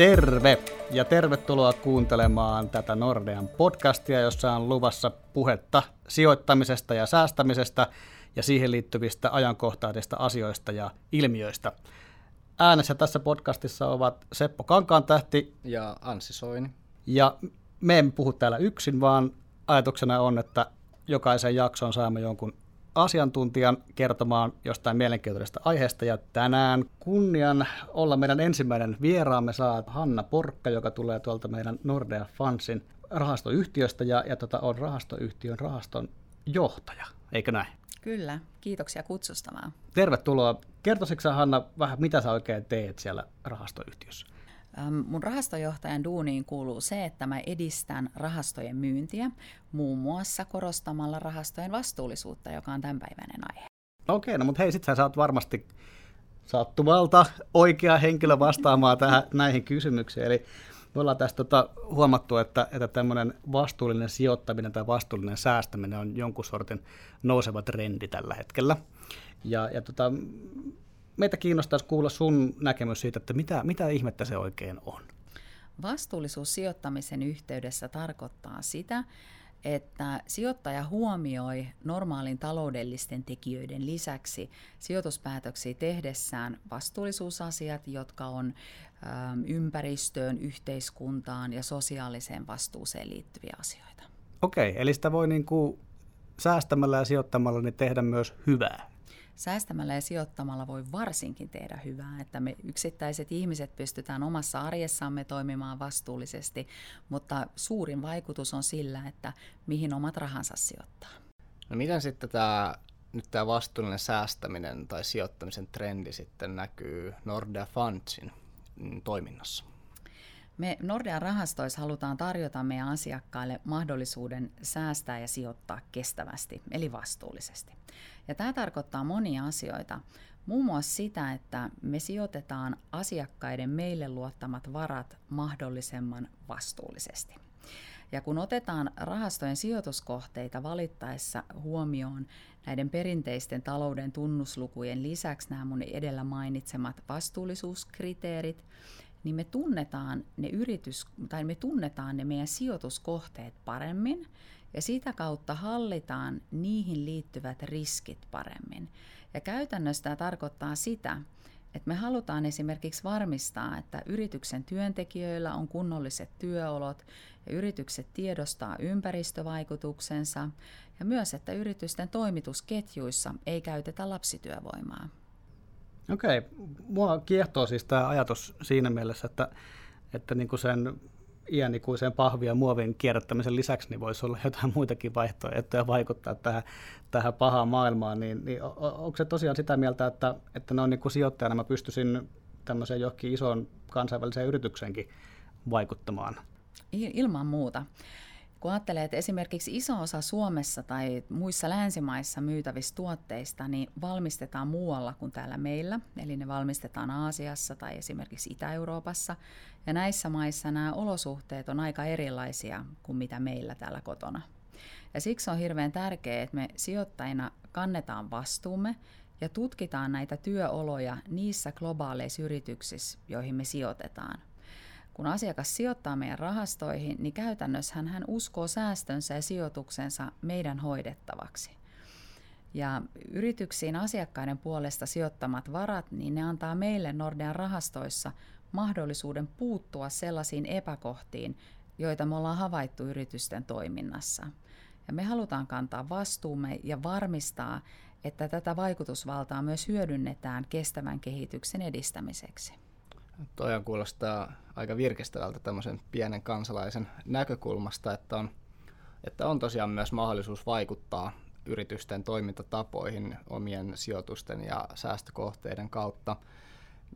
Terve ja tervetuloa kuuntelemaan tätä Nordean podcastia, jossa on luvassa puhetta sijoittamisesta ja säästämisestä ja siihen liittyvistä ajankohtaisista asioista ja ilmiöistä. Äänessä tässä podcastissa ovat Seppo Kankaantähti ja Anssi Soini. Ja me emme puhu täällä yksin, vaan ajatuksena on, että jokaisen jakson saamme jonkun asiantuntijan kertomaan jostain mielenkiintoisesta aiheesta. Ja tänään kunnian olla meidän ensimmäinen vieraamme saa Hanna Porkka, joka tulee tuolta meidän Nordea Fundsin rahastoyhtiöstä ja, ja tota, on rahastoyhtiön rahaston johtaja, eikö näin? Kyllä, kiitoksia kutsusta vaan. Tervetuloa. Kertoisitko Hanna vähän, mitä sä oikein teet siellä rahastoyhtiössä? Mun rahastojohtajan duuniin kuuluu se, että mä edistän rahastojen myyntiä, muun muassa korostamalla rahastojen vastuullisuutta, joka on tämänpäiväinen aihe. Okei, no mutta hei, sit sä saat varmasti sattumalta oikea henkilö vastaamaan tähän, näihin kysymyksiin. Eli me ollaan tästä tota, huomattu, että, että tämmöinen vastuullinen sijoittaminen tai vastuullinen säästäminen on jonkun sortin nouseva trendi tällä hetkellä. Ja, ja tota, meitä kiinnostaisi kuulla sun näkemys siitä, että mitä, mitä ihmettä se oikein on. Vastuullisuus sijoittamisen yhteydessä tarkoittaa sitä, että sijoittaja huomioi normaalin taloudellisten tekijöiden lisäksi sijoituspäätöksiä tehdessään vastuullisuusasiat, jotka on ympäristöön, yhteiskuntaan ja sosiaaliseen vastuuseen liittyviä asioita. Okei, eli sitä voi niin kuin säästämällä ja sijoittamalla niin tehdä myös hyvää säästämällä ja sijoittamalla voi varsinkin tehdä hyvää, että me yksittäiset ihmiset pystytään omassa arjessamme toimimaan vastuullisesti, mutta suurin vaikutus on sillä, että mihin omat rahansa sijoittaa. No miten sitten tämä nyt tämä vastuullinen säästäminen tai sijoittamisen trendi sitten näkyy Nordea Fundsin mm, toiminnassa? Me Nordean rahastoissa halutaan tarjota meidän asiakkaille mahdollisuuden säästää ja sijoittaa kestävästi, eli vastuullisesti. Ja tämä tarkoittaa monia asioita. Muun muassa sitä, että me sijoitetaan asiakkaiden meille luottamat varat mahdollisimman vastuullisesti. Ja kun otetaan rahastojen sijoituskohteita valittaessa huomioon näiden perinteisten talouden tunnuslukujen lisäksi nämä mun edellä mainitsemat vastuullisuuskriteerit, niin me tunnetaan ne yritys, tai me tunnetaan ne meidän sijoituskohteet paremmin ja sitä kautta hallitaan niihin liittyvät riskit paremmin. Ja käytännössä tämä tarkoittaa sitä, että me halutaan esimerkiksi varmistaa, että yrityksen työntekijöillä on kunnolliset työolot ja yritykset tiedostaa ympäristövaikutuksensa ja myös, että yritysten toimitusketjuissa ei käytetä lapsityövoimaa. Okei, mua kiehtoo siis tämä ajatus siinä mielessä, että, että niin kuin sen iänikuisen pahvin ja muovin kierrättämisen lisäksi niin voisi olla jotain muitakin vaihtoehtoja vaikuttaa tähän, tähän pahaan maailmaan, niin, niin onko se tosiaan sitä mieltä, että, että ne on niin kuin sijoittajana mä pystyisin tämmöiseen johonkin isoon kansainväliseen yritykseenkin vaikuttamaan? Ilman muuta. Kun ajattelee, että esimerkiksi iso osa Suomessa tai muissa länsimaissa myytävistä tuotteista niin valmistetaan muualla kuin täällä meillä, eli ne valmistetaan Aasiassa tai esimerkiksi Itä-Euroopassa, ja näissä maissa nämä olosuhteet on aika erilaisia kuin mitä meillä täällä kotona. Ja siksi on hirveän tärkeää, että me sijoittajina kannetaan vastuumme ja tutkitaan näitä työoloja niissä globaaleissa yrityksissä, joihin me sijoitetaan kun asiakas sijoittaa meidän rahastoihin, niin käytännössä hän uskoo säästönsä ja sijoituksensa meidän hoidettavaksi. Ja yrityksiin asiakkaiden puolesta sijoittamat varat, niin ne antaa meille Nordean rahastoissa mahdollisuuden puuttua sellaisiin epäkohtiin, joita me ollaan havaittu yritysten toiminnassa. Ja me halutaan kantaa vastuumme ja varmistaa, että tätä vaikutusvaltaa myös hyödynnetään kestävän kehityksen edistämiseksi. Toi kuulostaa aika virkistävältä tämmöisen pienen kansalaisen näkökulmasta, että on, että on tosiaan myös mahdollisuus vaikuttaa yritysten toimintatapoihin omien sijoitusten ja säästökohteiden kautta.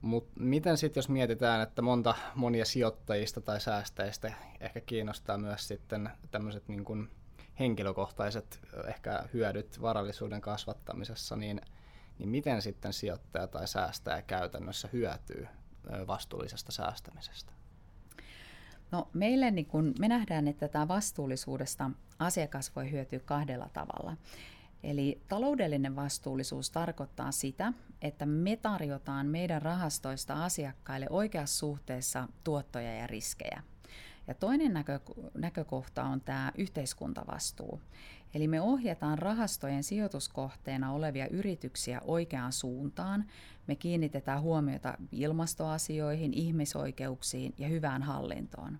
Mutta miten sitten, jos mietitään, että monta monia sijoittajista tai säästäjistä ehkä kiinnostaa myös sitten tämmöiset niin henkilökohtaiset ehkä hyödyt varallisuuden kasvattamisessa, niin, niin miten sitten sijoittaja tai säästäjä käytännössä hyötyy vastuullisesta säästämisestä? No meille niin kun me nähdään, että tämä vastuullisuudesta asiakas voi hyötyä kahdella tavalla. Eli taloudellinen vastuullisuus tarkoittaa sitä, että me tarjotaan meidän rahastoista asiakkaille oikeassa suhteessa tuottoja ja riskejä. Ja toinen näkö, näkökohta on tämä yhteiskuntavastuu. Eli me ohjataan rahastojen sijoituskohteena olevia yrityksiä oikeaan suuntaan. Me kiinnitetään huomiota ilmastoasioihin, ihmisoikeuksiin ja hyvään hallintoon.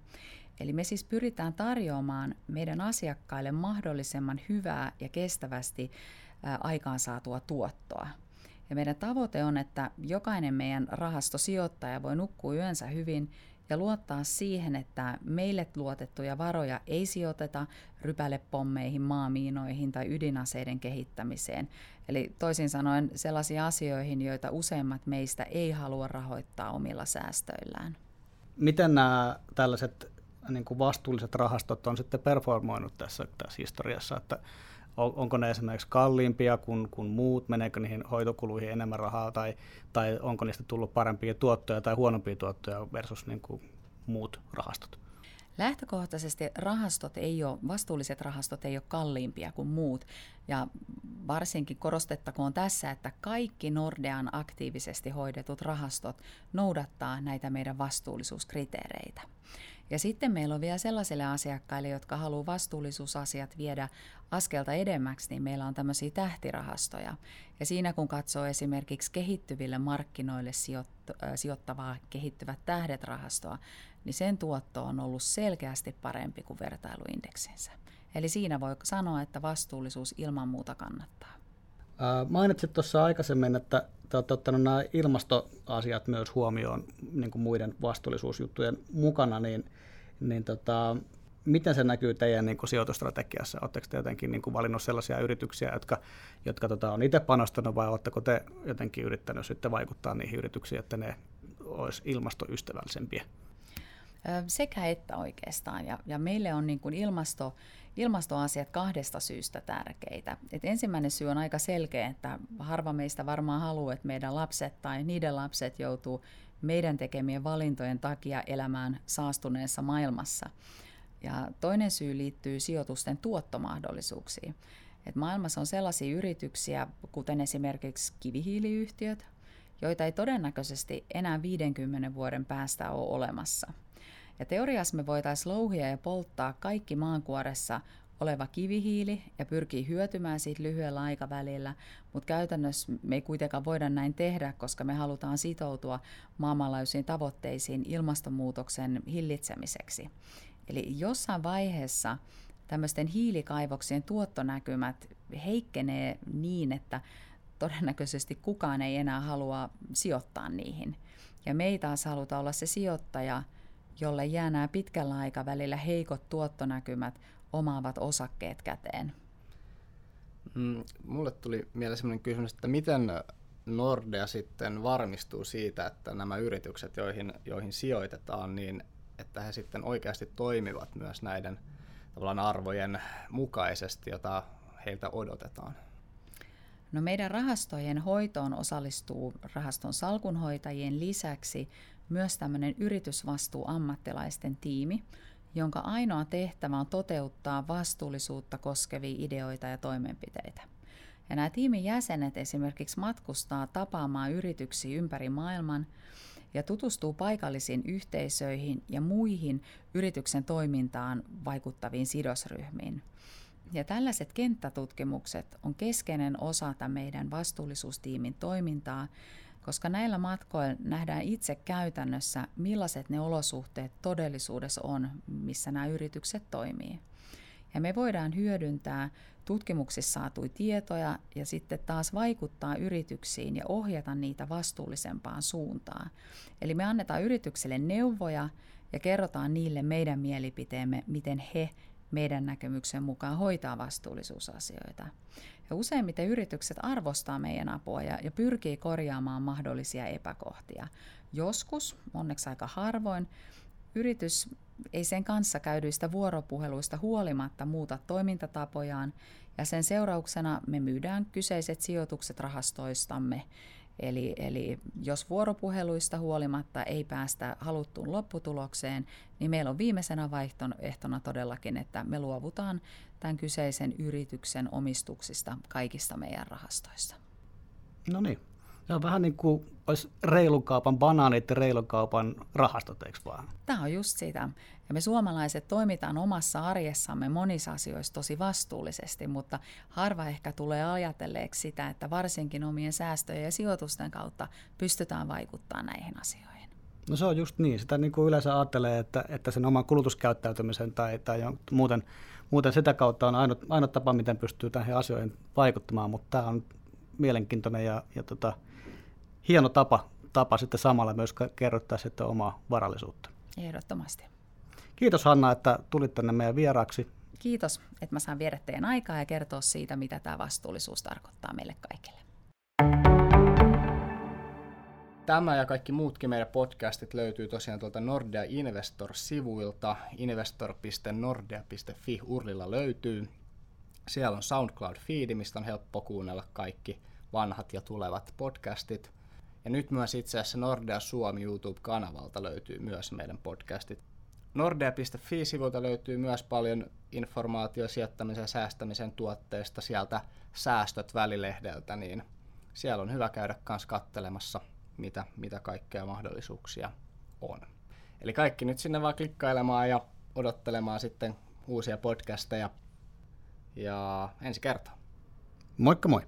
Eli me siis pyritään tarjoamaan meidän asiakkaille mahdollisimman hyvää ja kestävästi aikaansaatua tuottoa. Ja meidän tavoite on, että jokainen meidän rahastosijoittaja voi nukkua yönsä hyvin ja luottaa siihen, että meille luotettuja varoja ei sijoiteta rypälepommeihin, maamiinoihin tai ydinaseiden kehittämiseen. Eli toisin sanoen sellaisiin asioihin, joita useimmat meistä ei halua rahoittaa omilla säästöillään. Miten nämä tällaiset niin kuin vastuulliset rahastot on sitten performoinut tässä, tässä historiassa, että onko ne esimerkiksi kalliimpia kuin, kuin muut, meneekö niihin hoitokuluihin enemmän rahaa tai, tai onko niistä tullut parempia tuottoja tai huonompia tuottoja versus niin kuin muut rahastot? Lähtökohtaisesti rahastot ei ole, vastuulliset rahastot ei ole kalliimpia kuin muut. Ja varsinkin korostettakoon tässä, että kaikki Nordean aktiivisesti hoidetut rahastot noudattaa näitä meidän vastuullisuuskriteereitä. Ja sitten meillä on vielä sellaisille asiakkaille, jotka haluaa vastuullisuusasiat viedä askelta edemmäksi, niin meillä on tämmöisiä tähtirahastoja. Ja siinä kun katsoo esimerkiksi kehittyville markkinoille sijoittavaa kehittyvät tähdet rahastoa, niin sen tuotto on ollut selkeästi parempi kuin vertailuindeksinsä. Eli siinä voi sanoa, että vastuullisuus ilman muuta kannattaa. Mainitsit tuossa aikaisemmin, että te olette ottanut nämä ilmastoasiat myös huomioon niin kuin muiden vastuullisuusjuttujen mukana, niin, niin tota, miten se näkyy teidän niin kuin sijoitustrategiassa? Oletteko te jotenkin niin kuin valinnut sellaisia yrityksiä, jotka, jotka tota, on itse panostanut vai oletteko te jotenkin yrittänyt sitten vaikuttaa niihin yrityksiin, että ne olisi ilmastoystävällisempiä? Sekä että oikeastaan. Ja, ja meille on niin kuin ilmasto, ilmastoasiat kahdesta syystä tärkeitä. Et ensimmäinen syy on aika selkeä, että harva meistä varmaan haluaa, että meidän lapset tai niiden lapset joutuu meidän tekemien valintojen takia elämään saastuneessa maailmassa. Ja toinen syy liittyy sijoitusten tuottomahdollisuuksiin. Et maailmassa on sellaisia yrityksiä, kuten esimerkiksi kivihiiliyhtiöt, joita ei todennäköisesti enää 50 vuoden päästä ole olemassa – ja teoriassa me voitaisiin louhia ja polttaa kaikki maankuoressa oleva kivihiili ja pyrkii hyötymään siitä lyhyellä aikavälillä, mutta käytännössä me ei kuitenkaan voida näin tehdä, koska me halutaan sitoutua maailmanlaajuisiin tavoitteisiin ilmastonmuutoksen hillitsemiseksi. Eli jossain vaiheessa tämmöisten hiilikaivoksien tuottonäkymät heikkenee niin, että todennäköisesti kukaan ei enää halua sijoittaa niihin. Ja me ei taas haluta olla se sijoittaja, jolle jää nämä pitkällä aikavälillä heikot tuottonäkymät omaavat osakkeet käteen? Mm, mulle tuli mieleen sellainen kysymys, että miten Nordea sitten varmistuu siitä, että nämä yritykset, joihin, joihin sijoitetaan, niin että he sitten oikeasti toimivat myös näiden tavallaan arvojen mukaisesti, jota heiltä odotetaan? No meidän rahastojen hoitoon osallistuu rahaston salkunhoitajien lisäksi myös tämmöinen yritysvastuuammattilaisten tiimi, jonka ainoa tehtävä on toteuttaa vastuullisuutta koskevia ideoita ja toimenpiteitä. Ja nämä tiimin jäsenet esimerkiksi matkustaa tapaamaan yrityksiä ympäri maailman ja tutustuu paikallisiin yhteisöihin ja muihin yrityksen toimintaan vaikuttaviin sidosryhmiin. Ja tällaiset kenttätutkimukset on keskeinen osa tämän meidän vastuullisuustiimin toimintaa, koska näillä matkoilla nähdään itse käytännössä, millaiset ne olosuhteet todellisuudessa on, missä nämä yritykset toimii. Ja me voidaan hyödyntää tutkimuksissa saatuja tietoja ja sitten taas vaikuttaa yrityksiin ja ohjata niitä vastuullisempaan suuntaan. Eli me annetaan yritykselle neuvoja ja kerrotaan niille meidän mielipiteemme, miten he meidän näkemyksen mukaan hoitaa vastuullisuusasioita. Ja useimmiten yritykset arvostaa meidän apua ja, ja pyrkii korjaamaan mahdollisia epäkohtia. Joskus, onneksi aika harvoin, yritys ei sen kanssa käydyistä vuoropuheluista huolimatta muuta toimintatapojaan, ja sen seurauksena me myydään kyseiset sijoitukset rahastoistamme. Eli, eli jos vuoropuheluista huolimatta ei päästä haluttuun lopputulokseen, niin meillä on viimeisenä vaihtoehtona todellakin, että me luovutaan tämän kyseisen yrityksen omistuksista kaikista meidän rahastoissa. No niin. Se on vähän niin kuin olisi reilukaupan banaanit ja reilukaupan rahastot, eikö vaan? Tämä on just sitä. Ja me suomalaiset toimitaan omassa arjessamme monissa asioissa tosi vastuullisesti, mutta harva ehkä tulee ajatelleeksi sitä, että varsinkin omien säästöjen ja sijoitusten kautta pystytään vaikuttamaan näihin asioihin. No se on just niin. Sitä niin kuin yleensä ajattelee, että, että sen oman kulutuskäyttäytymisen tai, tai muuten, muuten sitä kautta on ainut, ainut tapa, miten pystyy tähän asioihin vaikuttamaan, mutta tämä on mielenkiintoinen ja, ja tota, hieno tapa, tapa sitten samalla myös kerrottaa sitten omaa varallisuutta. Ehdottomasti. Kiitos Hanna, että tulit tänne meidän vieraaksi. Kiitos, että mä saan viedä teidän aikaa ja kertoa siitä, mitä tämä vastuullisuus tarkoittaa meille kaikille. Tämä ja kaikki muutkin meidän podcastit löytyy tosiaan tuolta Nordea Investor-sivuilta. investor.nordea.fi urlilla löytyy. Siellä on SoundCloud-feedi, mistä on helppo kuunnella kaikki vanhat ja tulevat podcastit. Ja nyt myös itse asiassa Nordea Suomi YouTube-kanavalta löytyy myös meidän podcastit. Nordea.fi-sivulta löytyy myös paljon informaatio sijoittamisen ja säästämisen tuotteista sieltä Säästöt välilehdeltä, niin siellä on hyvä käydä myös kattelemassa, mitä, mitä kaikkea mahdollisuuksia on. Eli kaikki nyt sinne vaan klikkailemaan ja odottelemaan sitten uusia podcasteja. Ja ensi kertaa. Moikka moi!